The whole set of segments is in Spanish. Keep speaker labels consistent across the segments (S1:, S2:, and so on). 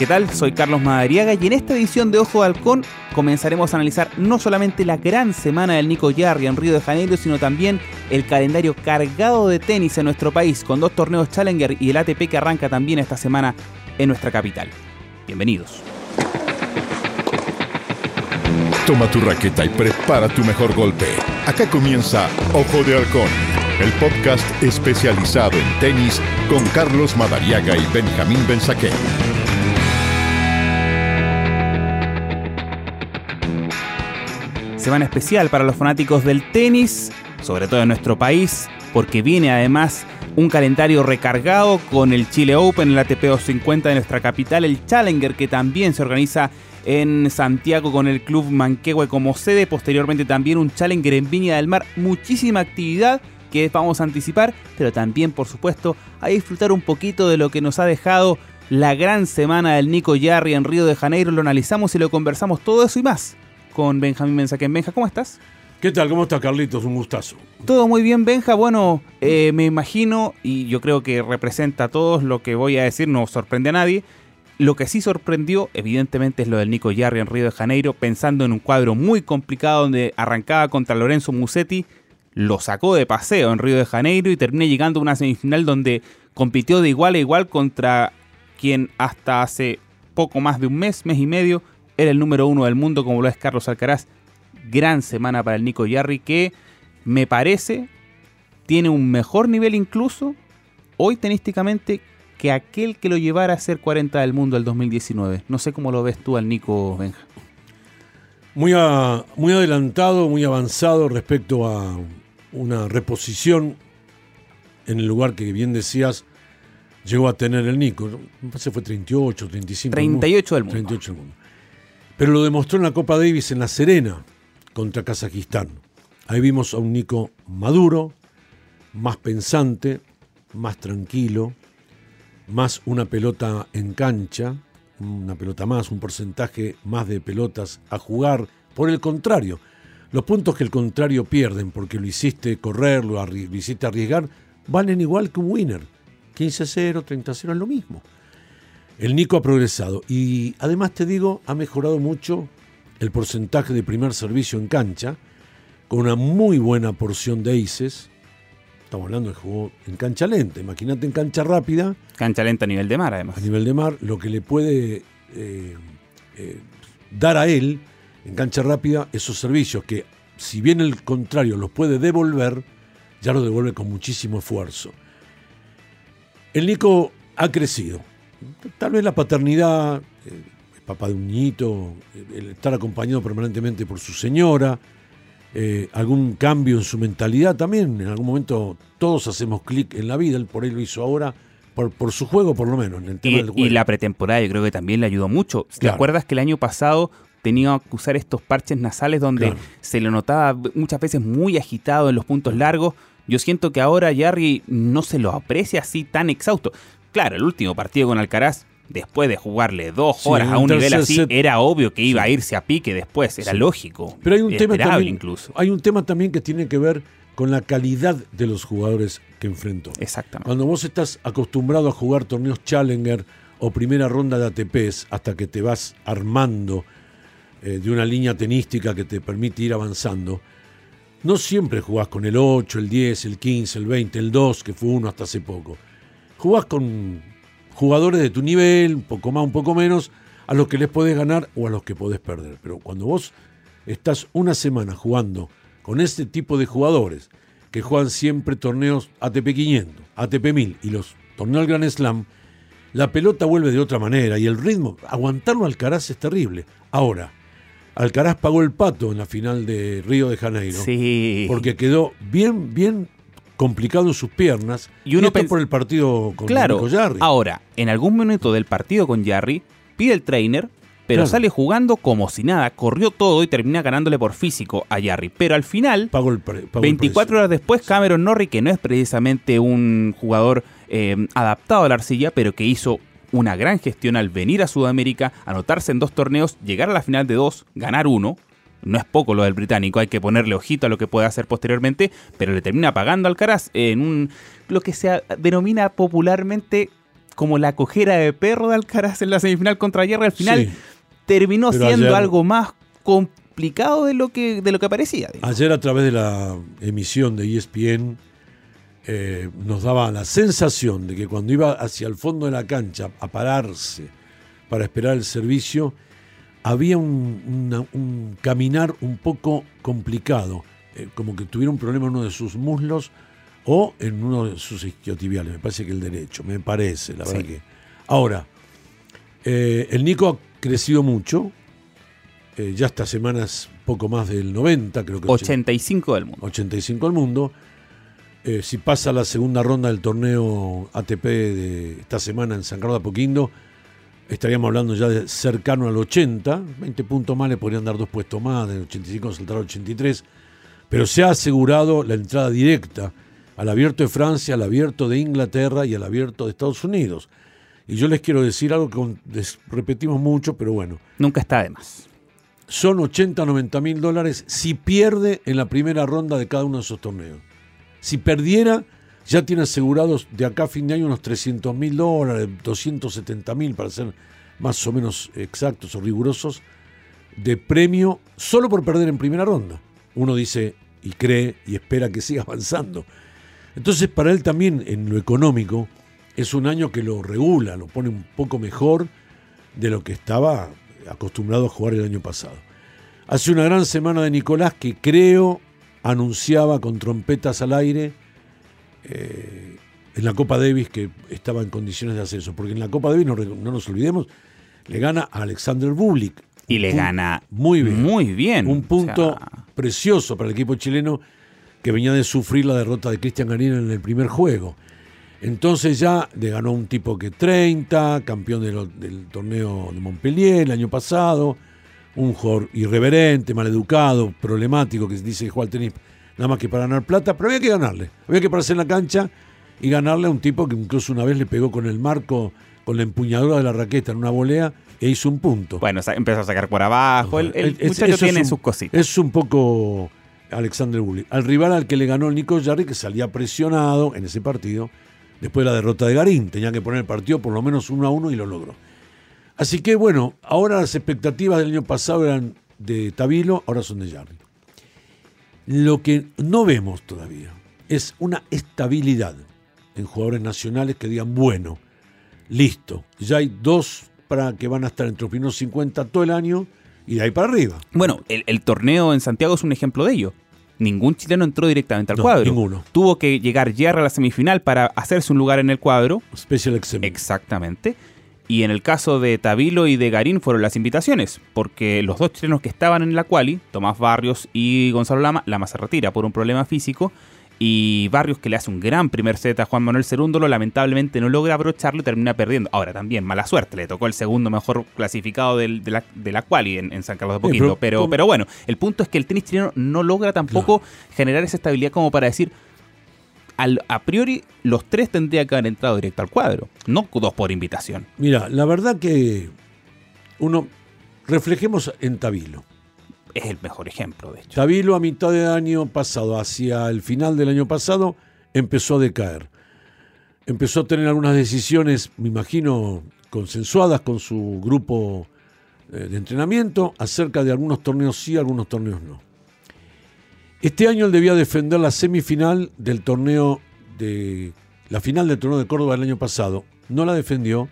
S1: ¿Qué tal? Soy Carlos Madariaga y en esta edición de Ojo de Halcón comenzaremos a analizar no solamente la gran semana del Nico Yarri en Río de Janeiro, sino también el calendario cargado de tenis en nuestro país, con dos torneos Challenger y el ATP que arranca también esta semana en nuestra capital. Bienvenidos.
S2: Toma tu raqueta y prepara tu mejor golpe. Acá comienza Ojo de Halcón, el podcast especializado en tenis con Carlos Madariaga y Benjamín Benzaquén.
S1: Semana especial para los fanáticos del tenis, sobre todo en nuestro país, porque viene además un calendario recargado con el Chile Open, el ATP 250 de nuestra capital, el Challenger que también se organiza en Santiago con el Club Manquehue como sede, posteriormente también un Challenger en Viña del Mar, muchísima actividad que vamos a anticipar, pero también por supuesto a disfrutar un poquito de lo que nos ha dejado la gran semana del Nico Yarri en Río de Janeiro, lo analizamos y lo conversamos todo eso y más con Benjamín Mensaquén. Benja, ¿cómo estás?
S3: ¿Qué tal? ¿Cómo estás, Carlitos? Un gustazo.
S1: Todo muy bien, Benja. Bueno, eh, me imagino, y yo creo que representa a todos lo que voy a decir, no sorprende a nadie. Lo que sí sorprendió, evidentemente, es lo del Nico Yarri en Río de Janeiro, pensando en un cuadro muy complicado donde arrancaba contra Lorenzo Musetti, lo sacó de paseo en Río de Janeiro y terminé llegando a una semifinal donde compitió de igual a igual contra quien hasta hace poco más de un mes, mes y medio, era el número uno del mundo, como lo es Carlos Alcaraz. Gran semana para el Nico Yarri, que me parece tiene un mejor nivel incluso hoy tenísticamente que aquel que lo llevara a ser 40 del mundo el 2019. No sé cómo lo ves tú al Nico Benja.
S3: Muy, muy adelantado, muy avanzado respecto a una reposición en el lugar que bien decías llegó a tener el Nico. Parece fue 38, 35.
S1: 38 del mundo.
S3: 38 del mundo. Pero lo demostró en la Copa Davis en La Serena contra Kazajistán. Ahí vimos a un Nico maduro, más pensante, más tranquilo, más una pelota en cancha, una pelota más, un porcentaje más de pelotas a jugar. Por el contrario, los puntos que el contrario pierden porque lo hiciste correr, lo, lo hiciste arriesgar, valen igual que un winner. 15-0, 30-0 es lo mismo. El Nico ha progresado y además te digo, ha mejorado mucho el porcentaje de primer servicio en cancha, con una muy buena porción de aces. Estamos hablando de juego en cancha lenta, imagínate en cancha rápida.
S1: Cancha lenta a nivel de mar, además.
S3: A nivel de mar, lo que le puede eh, eh, dar a él en cancha rápida esos servicios que, si bien el contrario los puede devolver, ya los devuelve con muchísimo esfuerzo. El Nico ha crecido, Tal vez la paternidad, el eh, papá de un niñito, el estar acompañado permanentemente por su señora, eh, algún cambio en su mentalidad también. En algún momento todos hacemos clic en la vida, él por ahí lo hizo ahora, por, por su juego por lo menos. En el tema
S1: y,
S3: del juego.
S1: y la pretemporada yo creo que también le ayudó mucho. ¿Te
S3: Claro.
S1: acuerdas que el año pasado tenía que usar estos parches nasales donde
S3: Claro.
S1: se le notaba muchas veces muy agitado en los puntos largos? Yo siento que ahora Jarry no se lo aprecia así tan exhausto. Claro, el último partido con Alcaraz, después de jugarle dos
S3: Sí,
S1: horas a
S3: un
S1: nivel así,
S3: set.
S1: era obvio que iba
S3: Sí.
S1: a irse a pique después, era
S3: Sí.
S1: lógico.
S3: Pero hay un tema también,
S1: incluso.
S3: hay un tema también que tiene que ver con la calidad de los jugadores que enfrentó.
S1: Exactamente.
S3: Cuando vos estás acostumbrado a jugar torneos Challenger o primera ronda de ATPs hasta que te vas armando eh, de una línea tenística que te permite ir avanzando, no siempre jugás con el 8, el 10, el 15, el 20, el 2, que fue uno hasta hace poco. Jugás con jugadores de tu nivel, un poco más, un poco menos, a los que les podés ganar o a los que podés perder. Pero cuando vos estás una semana jugando con este tipo de jugadores que juegan siempre torneos ATP 500, ATP 1000 y los torneos Grand Slam, la pelota vuelve de otra manera y el ritmo, aguantarlo Alcaraz es terrible. Ahora, Alcaraz pagó el pato en la final de Río de Janeiro
S1: Sí.
S3: porque quedó bien, bien complicado en sus piernas
S1: Y uno
S3: esto
S1: pens-
S3: por el partido con
S1: Claro. Ahora, en algún momento del partido con Jarry, pide el trainer, pero
S3: Claro.
S1: sale jugando como si nada, corrió todo y termina ganándole por físico a Jarry. Pero al final,
S3: el, pre- el
S1: 24
S3: precio.
S1: horas después, Cameron Norrie, que no es precisamente un jugador eh, adaptado a la arcilla, pero que hizo una gran gestión al venir a Sudamérica, anotarse en dos torneos, llegar a la final de dos, ganar uno. No es poco lo del británico, hay que ponerle ojito a lo que puede hacer posteriormente, pero le termina pagando al Alcaraz en un lo que se denomina popularmente como la cojera de perro de Alcaraz en la semifinal contra Jerry. Al final
S3: Sí.
S1: terminó siendo
S3: ayer-
S1: algo más complicado de lo que, de lo que parecía.
S3: Ayer a través de la emisión de ESPN eh, nos daba la sensación de que cuando iba hacia el fondo de la cancha a pararse para esperar el servicio, había un, una- un caminar un poco complicado, eh, como que tuviera un problema en uno de sus muslos o en uno de sus isquiotibiales, me parece que el derecho, me parece, la verdad que. Ahora, eh, el Nico ha crecido mucho, eh, ya esta semana es poco más del 90, creo que
S1: 85 del mundo.
S3: 85 al mundo. Eh, si pasa la segunda ronda del torneo ATP de esta semana en San Carlos de Apoquindo, estaríamos hablando ya de cercano al 80. 20 puntos más le podrían dar dos puestos más, del 85 saltar al 83. Pero se ha asegurado la entrada directa al abierto de Francia, al abierto de Inglaterra y al abierto de Estados Unidos. Y yo les quiero decir algo que repetimos mucho, pero bueno,
S1: Nunca está de más.
S3: son 80, 90 mil dólares si pierde en la primera ronda de cada uno de esos torneos. Si perdiera, ya tiene asegurados de acá a fin de año unos 300 mil dólares, 270 mil para ser más o menos exactos o rigurosos, de premio solo por perder en primera ronda. Uno dice y cree y espera que siga avanzando. Entonces para él también en lo económico es un año que lo regula, lo pone un poco mejor de lo que estaba acostumbrado a jugar el año pasado. Hace una gran semana de Nicolás que creo anunciaba con trompetas al aire eh, en la Copa Davis que estaba en condiciones de ascenso, porque en la Copa Davis, no, nos olvidemos, le gana a Alexander Bublik.
S1: Y le gana
S3: muy bien.
S1: Muy bien.
S3: Un
S1: O
S3: punto
S1: sea,
S3: precioso para el equipo chileno que venía de sufrir la derrota de Cristian Garín en el primer juego. Entonces ya le ganó un tipo que 30, campeón de lo- del torneo de Montpellier el año pasado, un jugador irreverente, maleducado, problemático, que dice que juega al tenis nada más que para ganar plata, pero había que ganarle. Había que pararse en la cancha y ganarle a un tipo que incluso una vez le pegó con el marco, con la empuñadura de la raqueta en una volea e hizo un punto.
S1: bueno, empezó a sacar por abajo. El, el
S3: Es-
S1: muchacho tiene
S3: un-
S1: sus cositas.
S3: Es un poco Alexander Bulli. Al rival al que le ganó el Nico Jarry, que salía presionado en ese partido, después de la derrota de Garín. Tenía que poner el partido por lo menos uno a uno y lo logró. Así que bueno, ahora las expectativas del año pasado eran de Tabilo, ahora son de Jarry. Lo que no vemos todavía es una estabilidad en jugadores nacionales que digan, bueno, listo, ya hay dos para que van a estar entre los primeros 50 todo el año y de ahí para arriba.
S1: Bueno, el, el torneo en Santiago es un ejemplo de ello. Ningún chileno entró directamente al
S3: No,
S1: cuadro.
S3: ninguno.
S1: Tuvo que llegar Jerry a la semifinal para hacerse un lugar en el cuadro.
S3: Special Exemption.
S1: Exactamente. Y en el caso de Tabilo y de Garín fueron las invitaciones, porque los dos chilenos que estaban en la quali, Tomás Barrios y Gonzalo Lama, Lama se retira por un problema físico, y Barrios que le hace un gran primer set a Juan Manuel Cerúndolo, lamentablemente no logra abrocharlo y termina perdiendo. Ahora también, mala suerte, le tocó el segundo mejor clasificado del- de, la, de la quali en, en San Carlos de Poquito.
S3: pero-
S1: pero bueno, el punto es que el tenis chileno no logra tampoco generar esa estabilidad como para decir, al, a priori los tres tendrían que haber entrado directo al cuadro, no dos por invitación.
S3: Mira, la verdad que uno, reflejemos en Tabilo.
S1: Es el mejor ejemplo, de hecho.
S3: Tabilo a mitad de año pasado, hacia el final del año pasado, empezó a decaer. Empezó a tener algunas decisiones, me imagino, consensuadas con su grupo eh, de entrenamiento acerca de algunos torneos sí, algunos torneos no. Este año él debía defender la semifinal del torneo de la final del torneo de Córdoba del año pasado. No la defendió.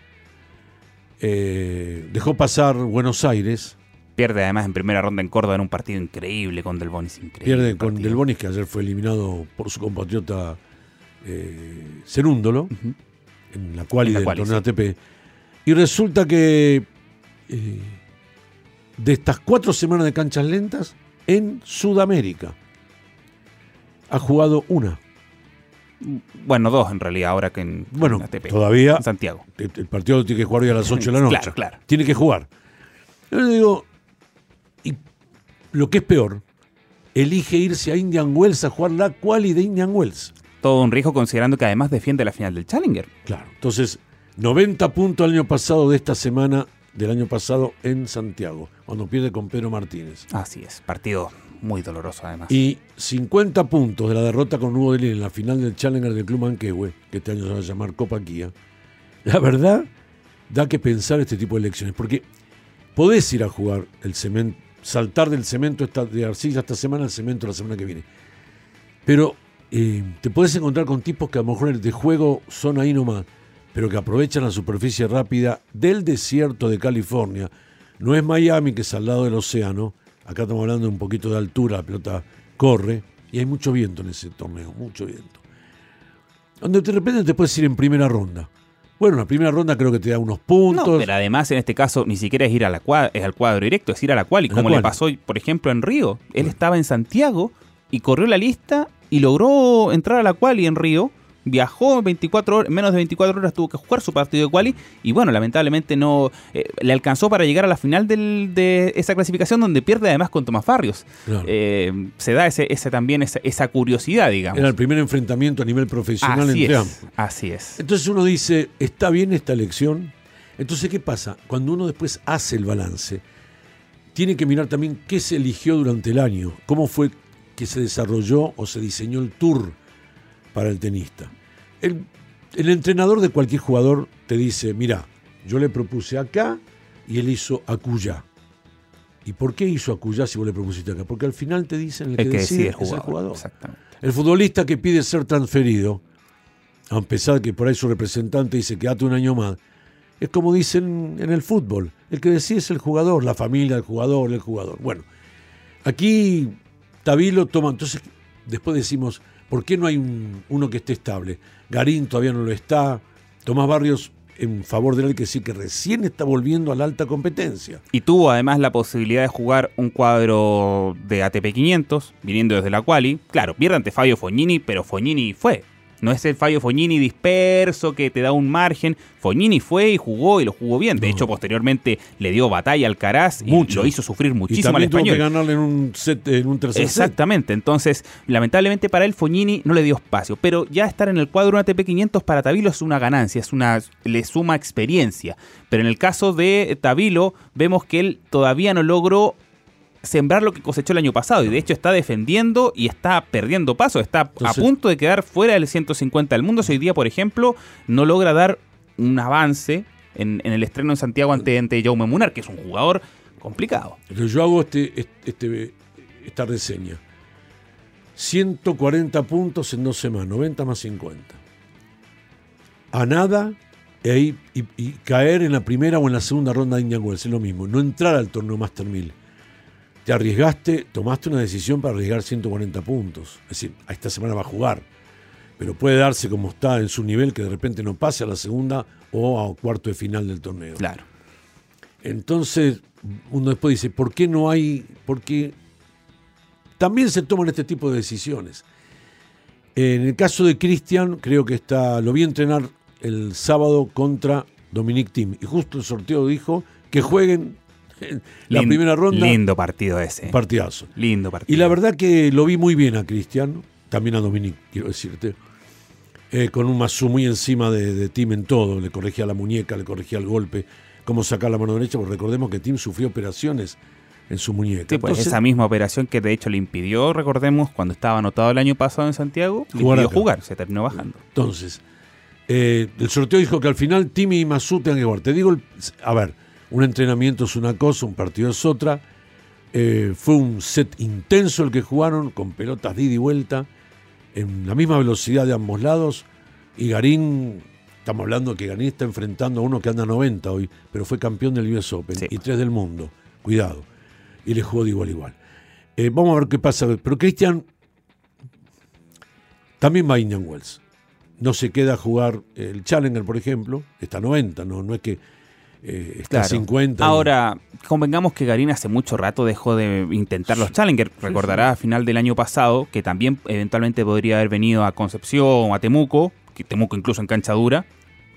S3: eh, dejó pasar Buenos Aires.
S1: Pierde además en primera ronda en Córdoba en un partido increíble con Del Bonis. Increíble
S3: Pierde con
S1: partido.
S3: Del Bonis, que ayer fue eliminado por su compatriota eh, Cerúndolo, en la
S1: la
S3: del torneo ATP. Y resulta que eh, de estas cuatro semanas de canchas lentas, en Sudamérica ha jugado una.
S1: Bueno, dos en realidad, ahora que en,
S3: Bueno,
S1: en ATP,
S3: todavía
S1: en Santiago.
S3: el, el partido tiene que jugar hoy a las 8 de la noche.
S1: Claro, claro.
S3: Tiene que jugar. Yo le digo, y lo que es peor, elige irse a Indian Wells a jugar la quali de Indian Wells.
S1: Todo un riesgo considerando que además defiende la final del Challenger.
S3: Claro. Entonces, 90 puntos el año pasado de esta semana, del año pasado en Santiago, cuando pierde con Pedro Martínez.
S1: Así es, partido muy doloroso además.
S3: Y 50 puntos de la derrota con Hugo Delín en la final del Challenger del Club Manquehue, que este año se va a llamar Copa Kia. la verdad, da que pensar este tipo de elecciones, porque podés ir a jugar el cemento, saltar del cemento esta, de arcilla esta semana al cemento la semana que viene. Pero eh, te podés encontrar con tipos que a lo mejor de juego son ahí nomás, pero que aprovechan la superficie rápida del desierto de California. No es Miami, que es al lado del océano. Acá estamos hablando de un poquito de altura, la pelota corre y hay mucho viento en ese torneo, mucho viento. Donde de repente te puedes ir en primera ronda. Bueno, la primera ronda creo que te da unos puntos.
S1: No, pero además en este caso ni siquiera es ir a la es al cuadro directo, es ir a la cual. Y como le pasó, por ejemplo, en Río. Él estaba en Santiago y corrió la lista y logró entrar a la cual y en Río viajó 24 horas, menos de 24 horas tuvo que jugar su partido de quali y bueno, lamentablemente no eh, le alcanzó para llegar a la final de esa clasificación donde pierde además con Tomás Barrios. Eh, se da ese, ese también esa, curiosidad, digamos.
S3: Era el primer enfrentamiento a nivel profesional entre ambos.
S1: Así es.
S3: Entonces uno dice, ¿está bien esta elección? Entonces, ¿qué pasa? Cuando uno después hace el balance, tiene que mirar también qué se eligió durante el año, cómo fue que se desarrolló o se diseñó el tour para el tenista. El, entrenador de cualquier jugador te dice, mira, yo le propuse acá y él hizo acuya. ¿Y por qué hizo acuya si vos le propusiste acá? Porque al final te dicen el, que, decide, es el jugador. El futbolista que pide ser transferido, a pesar de que por ahí su representante dice que un año más, es como dicen en el fútbol, el que decide es el jugador, la familia del jugador, el jugador. Bueno, aquí Tabilo toma, entonces después decimos, ¿Por qué no hay uno que esté estable? Garín todavía no lo está. Tomás Barrios en favor de él que sí que recién está volviendo a la alta competencia.
S1: Y tuvo además la posibilidad de jugar un cuadro de ATP 500, viniendo desde la quali. Claro, pierde ante Fabio Fognini, pero Fognini fue. No es el Fabio Fognini disperso que te da un margen. Fognini fue y jugó y lo jugó bien. De hecho, posteriormente le dio batalla al Caraz y lo hizo sufrir muchísimo al español.
S3: Tuvo que ganarle en un, set, en un tercer
S1: Exactamente. Entonces, lamentablemente para él Fognini no le dio espacio. Pero ya estar en el cuadro de ATP 500 para Tabilo es una ganancia, es una le suma experiencia. Pero en el caso de Tabilo vemos que él todavía no logró sembrar lo que cosechó el año pasado y de hecho está defendiendo y está perdiendo paso, está a punto de quedar fuera del 150 del mundo. Si hoy día, por ejemplo, no logra dar un avance en, el estreno en Santiago ante, ante Jaume Munar, que es un jugador complicado.
S3: Pero yo hago este, este, esta reseña. 140 puntos en dos semanas, 90 más 50. A nada e y, caer en la primera o en la segunda ronda de Indian Wells, es lo mismo. No entrar al torneo Master 1000 te arriesgaste, tomaste una decisión para arriesgar 140 puntos. Es decir, a esta semana va a jugar. Pero puede darse como está en su nivel que de repente no pase a la segunda o a cuarto de final del torneo.
S1: Claro.
S3: Entonces, uno después dice, ¿por qué no hay? Porque también se toman este tipo de decisiones. En el caso de Cristian, creo que está, lo vi entrenar el sábado contra Dominic Thiem. Y justo el sorteo dijo que jueguen la primera ronda.
S1: Lindo partido ese.
S3: Partidazo.
S1: Lindo partido.
S3: Y la verdad que lo vi muy bien a Cristiano, también a Dominic, quiero decirte. Eh, con un Masu muy encima de, Tim en todo. Le corregía la muñeca, le corregía el golpe, cómo sacar la mano derecha, porque recordemos que Tim sufrió operaciones en su muñeca.
S1: Sí, pues esa misma operación que de hecho le impidió, recordemos, cuando estaba anotado el año pasado en Santiago, le impidió jugar, se terminó bajando.
S3: Entonces, eh, el sorteo dijo que al final Tim y Masu tengan que jugar. Te digo, a ver, un entrenamiento es una cosa, un partido es otra. Eh, fue un set intenso el que jugaron, con pelotas de ida y vuelta, en la misma velocidad de ambos lados. Y Garín, estamos hablando que Garín está enfrentando a uno que anda a 90 hoy, pero fue campeón del US Open y tres del mundo. Cuidado. Y le jugó de igual a igual. Eh, vamos a ver qué pasa. Pero Cristian también va a Indian Wells. No se queda a jugar el Challenger, por ejemplo. Está a 90, no, no es que eh, está 50.
S1: Ahora, convengamos que Garín hace mucho rato dejó de intentar los Challenger. Recordará a final del año pasado que también eventualmente podría haber venido a Concepción o a Temuco, que Temuco incluso en cancha dura,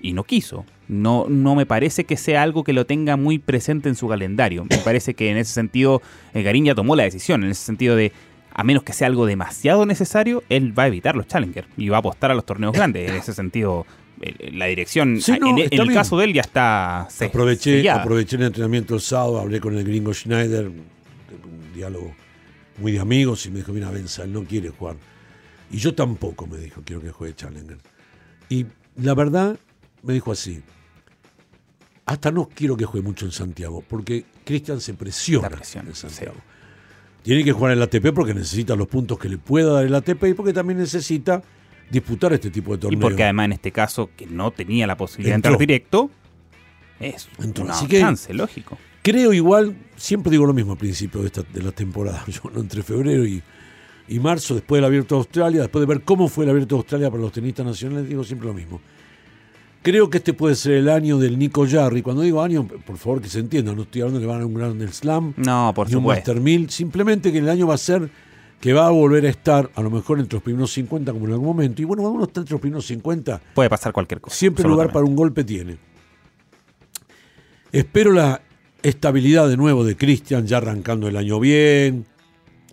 S1: y no quiso. No, no me parece que sea algo que lo tenga muy presente en su calendario. Me parece que en ese sentido eh, Garín ya tomó la decisión, en ese sentido de a menos que sea algo demasiado necesario, él va a evitar los Challenger y va a apostar a los torneos grandes. En ese sentido, la dirección, en, el caso de él ya está.
S3: aproveché, aproveché el entrenamiento el sábado, hablé con el gringo Schneider, un diálogo muy de amigos, y me dijo: Mira, Benza, él no quiere jugar. Y yo tampoco, me dijo, quiero que juegue Challenger. Y la verdad, me dijo así: hasta no quiero que juegue mucho en Santiago, porque Cristian se presiona
S1: presión,
S3: en
S1: sí.
S3: Santiago. Tiene que jugar en el ATP porque necesita los puntos que le pueda dar el ATP y porque también necesita disputar este tipo de
S1: Y
S3: torneos.
S1: porque además en este caso, que no tenía la posibilidad
S3: Entró.
S1: de entrar directo, es
S3: Entró.
S1: un
S3: Así que-
S1: chance, lógico.
S3: Creo igual, siempre digo lo mismo al principio de, esta, de la temporada, yo no entre febrero y, y marzo, después del Abierto de Australia, después de ver cómo fue el Abierto de Australia para los tenistas nacionales, digo siempre lo mismo. Creo que este puede ser el año del Nico Jarry. Cuando digo año, por favor que se entienda, no estoy hablando de que van a un Grand Slam,
S1: No, por
S3: ni un
S1: supuesto.
S3: Master 1000, simplemente que el año va a ser que va a volver a estar a lo mejor entre los primeros 50 como en algún momento. Y bueno, cuando uno está entre los primeros 50,
S1: Puede pasar cualquier cosa.
S3: Siempre lugar para un golpe tiene. Espero la estabilidad de nuevo de Cristian, ya arrancando el año bien,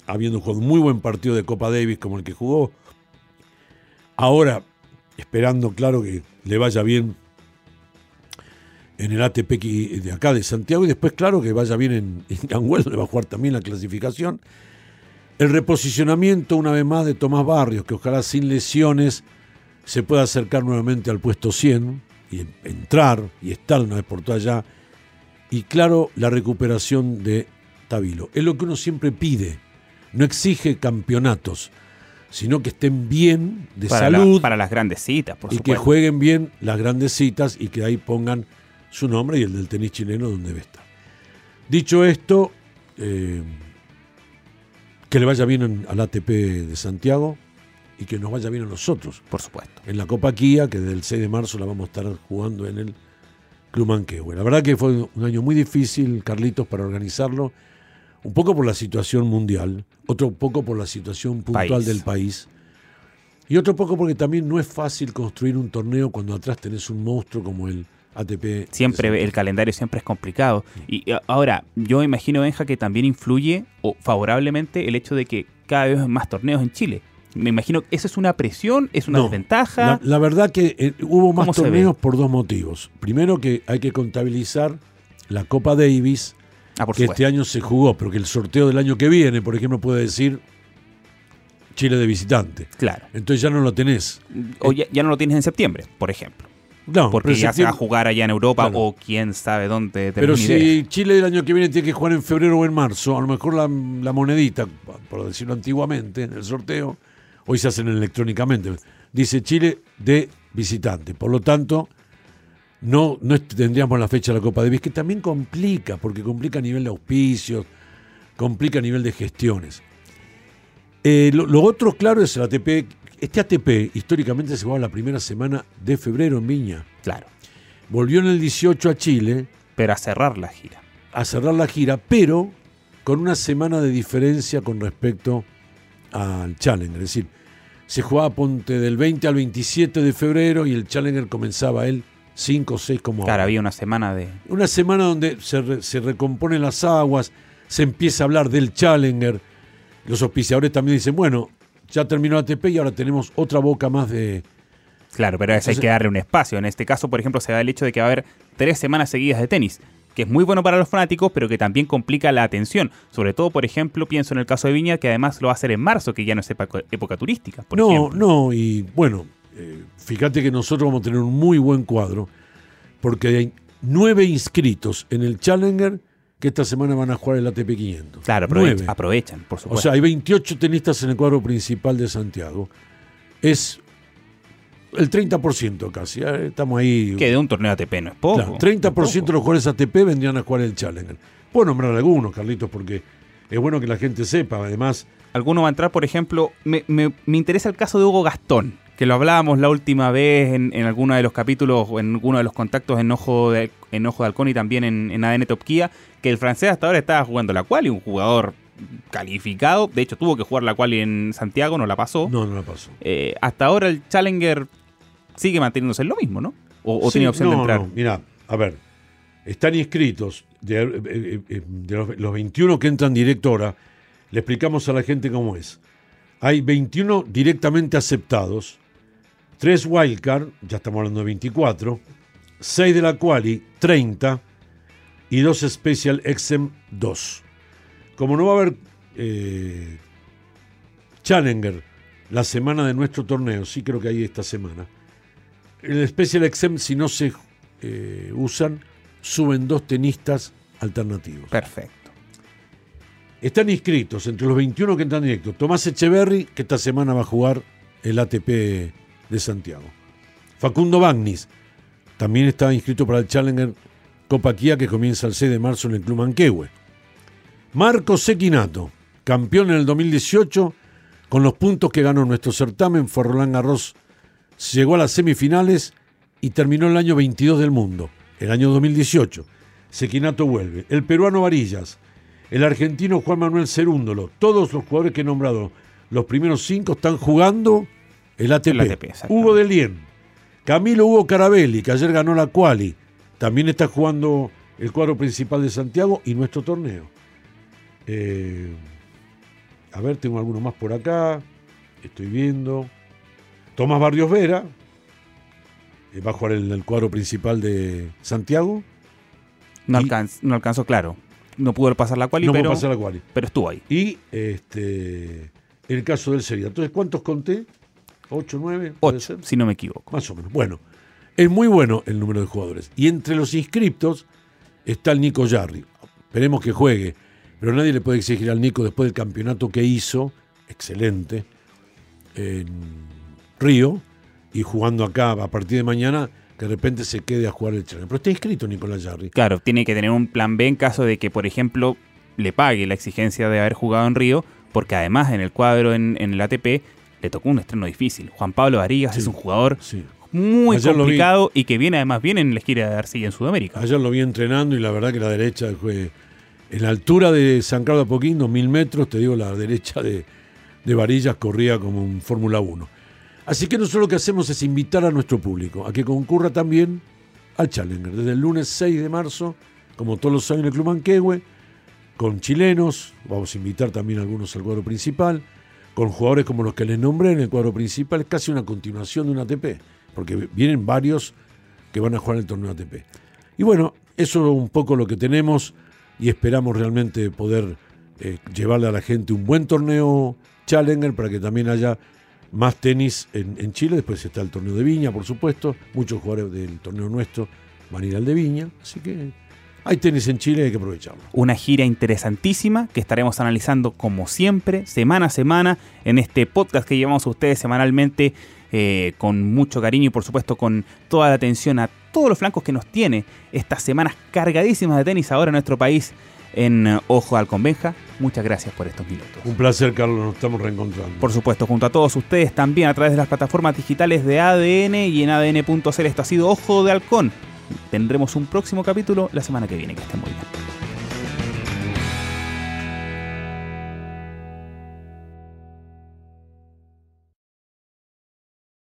S3: habiendo jugado un muy buen partido de Copa Davis como el que jugó. Ahora, esperando, claro, que le vaya bien en el ATP de acá de Santiago y después, claro, que vaya bien en, en donde va a jugar también la clasificación. El reposicionamiento, una vez más, de Tomás Barrios, que ojalá sin lesiones se pueda acercar nuevamente al puesto 100 y en- entrar y estar una vez por todas allá. Y claro, la recuperación de Tabilo. Es lo que uno siempre pide. No exige campeonatos, sino que estén bien de
S1: para, la-
S3: salud
S1: para las grandes citas, por
S3: y que
S1: supuesto.
S3: jueguen bien las grandes citas y que ahí pongan su nombre y el del tenis chileno donde debe estar. Dicho esto, eh, que le vaya bien en- al ATP de Santiago y que nos vaya bien a nosotros
S1: Por supuesto.
S3: en la Copa Kia, que desde el 6 de marzo la vamos a estar jugando en el Club Manquehue. La verdad que fue un año muy difícil, Carlitos, para organizarlo, un poco por la situación mundial, otro poco por la situación puntual
S1: País.
S3: del país, y otro poco porque también no es fácil construir un torneo cuando atrás tenés un monstruo como el ATP.
S1: Siempre el calendario siempre es complicado. Y eh, ahora, yo imagino, Benja, que también influye o favorablemente el hecho de que cada vez más torneos en Chile. Me imagino que eso es una presión, es una
S3: No,
S1: desventaja.
S3: La, la verdad que eh, hubo más
S1: ¿Cómo se
S3: torneos por dos motivos. Primero que hay que contabilizar la Copa Davis,
S1: ah, por
S3: que
S1: supuesto.
S3: este año se jugó, pero que el sorteo del año que viene, por ejemplo, puede decir Chile de visitante.
S1: Claro.
S3: Entonces ya no lo tenés.
S1: O ya, ya no lo tienes en septiembre, por ejemplo.
S3: No,
S1: Porque ya se va a jugar allá en Europa
S3: Claro.
S1: o quién sabe dónde.
S3: Pero si
S1: idea.
S3: Chile el año que viene tiene que jugar en febrero o en marzo, a lo mejor la, la monedita, por decirlo antiguamente, en el sorteo, hoy se hacen electrónicamente. Dice Chile de visitante. Por lo tanto, no, tendríamos la fecha de la Copa Davis, que también complica, porque complica a nivel de auspicios, complica a nivel de gestiones. Eh, lo, lo otro, claro, es el ATP. Este ATP históricamente se jugaba la primera semana de febrero en Viña.
S1: Claro.
S3: Volvió en el 18 a Chile
S1: Pero a cerrar la gira.
S3: a cerrar la gira, pero con una semana de diferencia con respecto al Challenger. Es decir, se jugaba ponte del 20 al 27 de febrero y el Challenger comenzaba el 5 o 6 como
S1: Claro,
S3: ahora.
S1: había una semana de.
S3: Una semana donde se, re- se recomponen las aguas, se empieza a hablar del Challenger. Los auspiciadores también dicen, bueno, ya terminó la ATP y ahora tenemos otra boca más de...
S1: Claro, pero a eso hay
S3: Entonces-
S1: que darle un espacio. En este caso, por ejemplo, se da el hecho de que va a haber tres semanas seguidas de tenis, que es muy bueno para los fanáticos, pero que también complica la atención. Sobre todo, por ejemplo, pienso en el caso de Viña, que además lo va a hacer en marzo, que ya no es época, época turística. Por
S3: no,
S1: ejemplo.
S3: no, y bueno, eh, fíjate que nosotros vamos a tener un muy buen cuadro, porque hay nueve inscritos en el Challenger que esta semana van a jugar el ATP 500.
S1: Claro,
S3: Nueve.
S1: aprovecha- aprovechan, por
S3: O
S1: supuesto.
S3: sea, hay 28 tenistas en el cuadro principal de Santiago. Es el 30% casi. eh, Estamos ahí.
S1: que de un torneo ATP no es poco.
S3: Claro, 30% de los jugadores ATP vendrían a jugar el Challenger. Puedo nombrar algunos, Carlitos, porque es bueno que la gente sepa. Además,
S1: Alguno va a entrar, por ejemplo, me, me- me interesa el caso de Hugo Gastón, que lo hablábamos la última vez en, en alguno de los capítulos o en alguno de los contactos en Ojo de, en Ojo de Halcón y también en, en ADN Top Kia, que el francés hasta ahora estaba jugando la quali, un jugador calificado, de hecho tuvo que jugar la quali en Santiago, no la pasó.
S3: no, no la pasó.
S1: Eh, hasta ahora el Challenger sigue manteniéndose en lo mismo, ¿no? O, o
S3: Sí,
S1: tiene opción de entrar.
S3: no, mira, a ver, están inscritos de, eh, eh, de los, los 21 que entran directo ahora. Le explicamos a la gente cómo es. Hay 21 directamente aceptados, 3 wildcard, ya estamos hablando de 24, 6 de la quali, 30 y 2 special exem 2. Como no va a haber eh, Challenger la semana de nuestro torneo, sí creo que hay esta semana. El Special Exempt, si no se eh, usan, suben dos tenistas alternativos.
S1: Perfecto.
S3: Están inscritos entre los 21 que entran directo. Tomás Echeverry, que esta semana va a jugar el ATP de Santiago. Facundo Bagnis, también está inscrito para el Challenger Copa Kia que comienza el 6 de marzo en el Club Manquehue. Marco Sequinato, campeón en el 2018, con los puntos que ganó nuestro certamen, fue Roland Garros, llegó a las semifinales y terminó el año 22 del mundo, el año 2018. Sequinato vuelve. El peruano Varillas, el argentino Juan Manuel Cerúndolo, todos los jugadores que he nombrado, los primeros cinco están jugando el ATP.
S1: El ATP,
S3: Hugo Delien, Camilo Hugo Carabelli, que ayer ganó la Quali, también está jugando el cuadro principal de Santiago y nuestro torneo. Eh, a ver, tengo alguno más por acá. Estoy viendo. Tomás Barrios Vera. eh, va a jugar en el cuadro principal de Santiago.
S1: No,
S3: Y-
S1: alcanz- no alcanzó, claro. No pudo pasar la quali,
S3: no
S1: pero,
S3: pasar la quali.
S1: pero estuvo ahí.
S3: Y este, el caso del Sevilla. Entonces, ¿cuántos conté? ¿Ocho, nueve? ¿Puede
S1: Ocho,
S3: ser?
S1: si no me equivoco.
S3: Más o menos. Bueno, es muy bueno el número de jugadores. Y entre los inscriptos está el Nico Yarri. Esperemos que juegue. Pero nadie le puede exigir al Nico después del campeonato que hizo, excelente, en Río, y jugando acá a partir de mañana, que de repente se quede a jugar el Challenger. Pero está inscrito Nicolás Yarri.
S1: Claro, tiene que tener un plan B en caso de que, por ejemplo, le pague la exigencia de haber jugado en Río, porque además en el cuadro en, en el ATP le tocó un estreno difícil. Juan Pablo Varillas
S3: Sí.
S1: es un jugador
S3: Sí.
S1: muy
S3: Ayer
S1: complicado y que viene además bien en la gira de Arcilla en Sudamérica.
S3: Ayer lo vi entrenando y la verdad que la derecha fue en la altura de San Carlos de Apoquín, 2000 metros, te digo, la derecha de, de Varillas corría como un Fórmula 1. Así que nosotros lo que hacemos es invitar a nuestro público a que concurra también al Challenger. Desde el lunes 6 de marzo, como todos los años en el Club Manquehue, con chilenos, vamos a invitar también algunos al cuadro principal, con jugadores como los que les nombré en el cuadro principal, es casi una continuación de un ATP, porque vienen varios que van a jugar el torneo ATP. Y bueno, eso es un poco lo que tenemos y esperamos realmente poder eh, llevarle a la gente un buen torneo Challenger para que también haya más tenis en, en Chile. Después está el torneo de Viña, por supuesto. Muchos jugadores del torneo nuestro van a ir al de Viña. Así que hay tenis en Chile y hay que aprovecharlo.
S1: Una gira interesantísima que estaremos analizando como siempre, semana a semana, en este podcast que llevamos a ustedes semanalmente eh, con mucho cariño y por supuesto con toda la atención a todos los flancos que nos tiene estas semanas cargadísimas de tenis ahora en nuestro país en Ojo al Convenja. Muchas gracias por estos minutos.
S3: Un placer, Carlos. Nos estamos reencontrando.
S1: Por supuesto, junto a todos ustedes también a través de las plataformas digitales de ADN y en ADN.cl. Esto ha sido Ojo de Halcón. Tendremos un próximo capítulo la semana que viene. Que estén muy bien.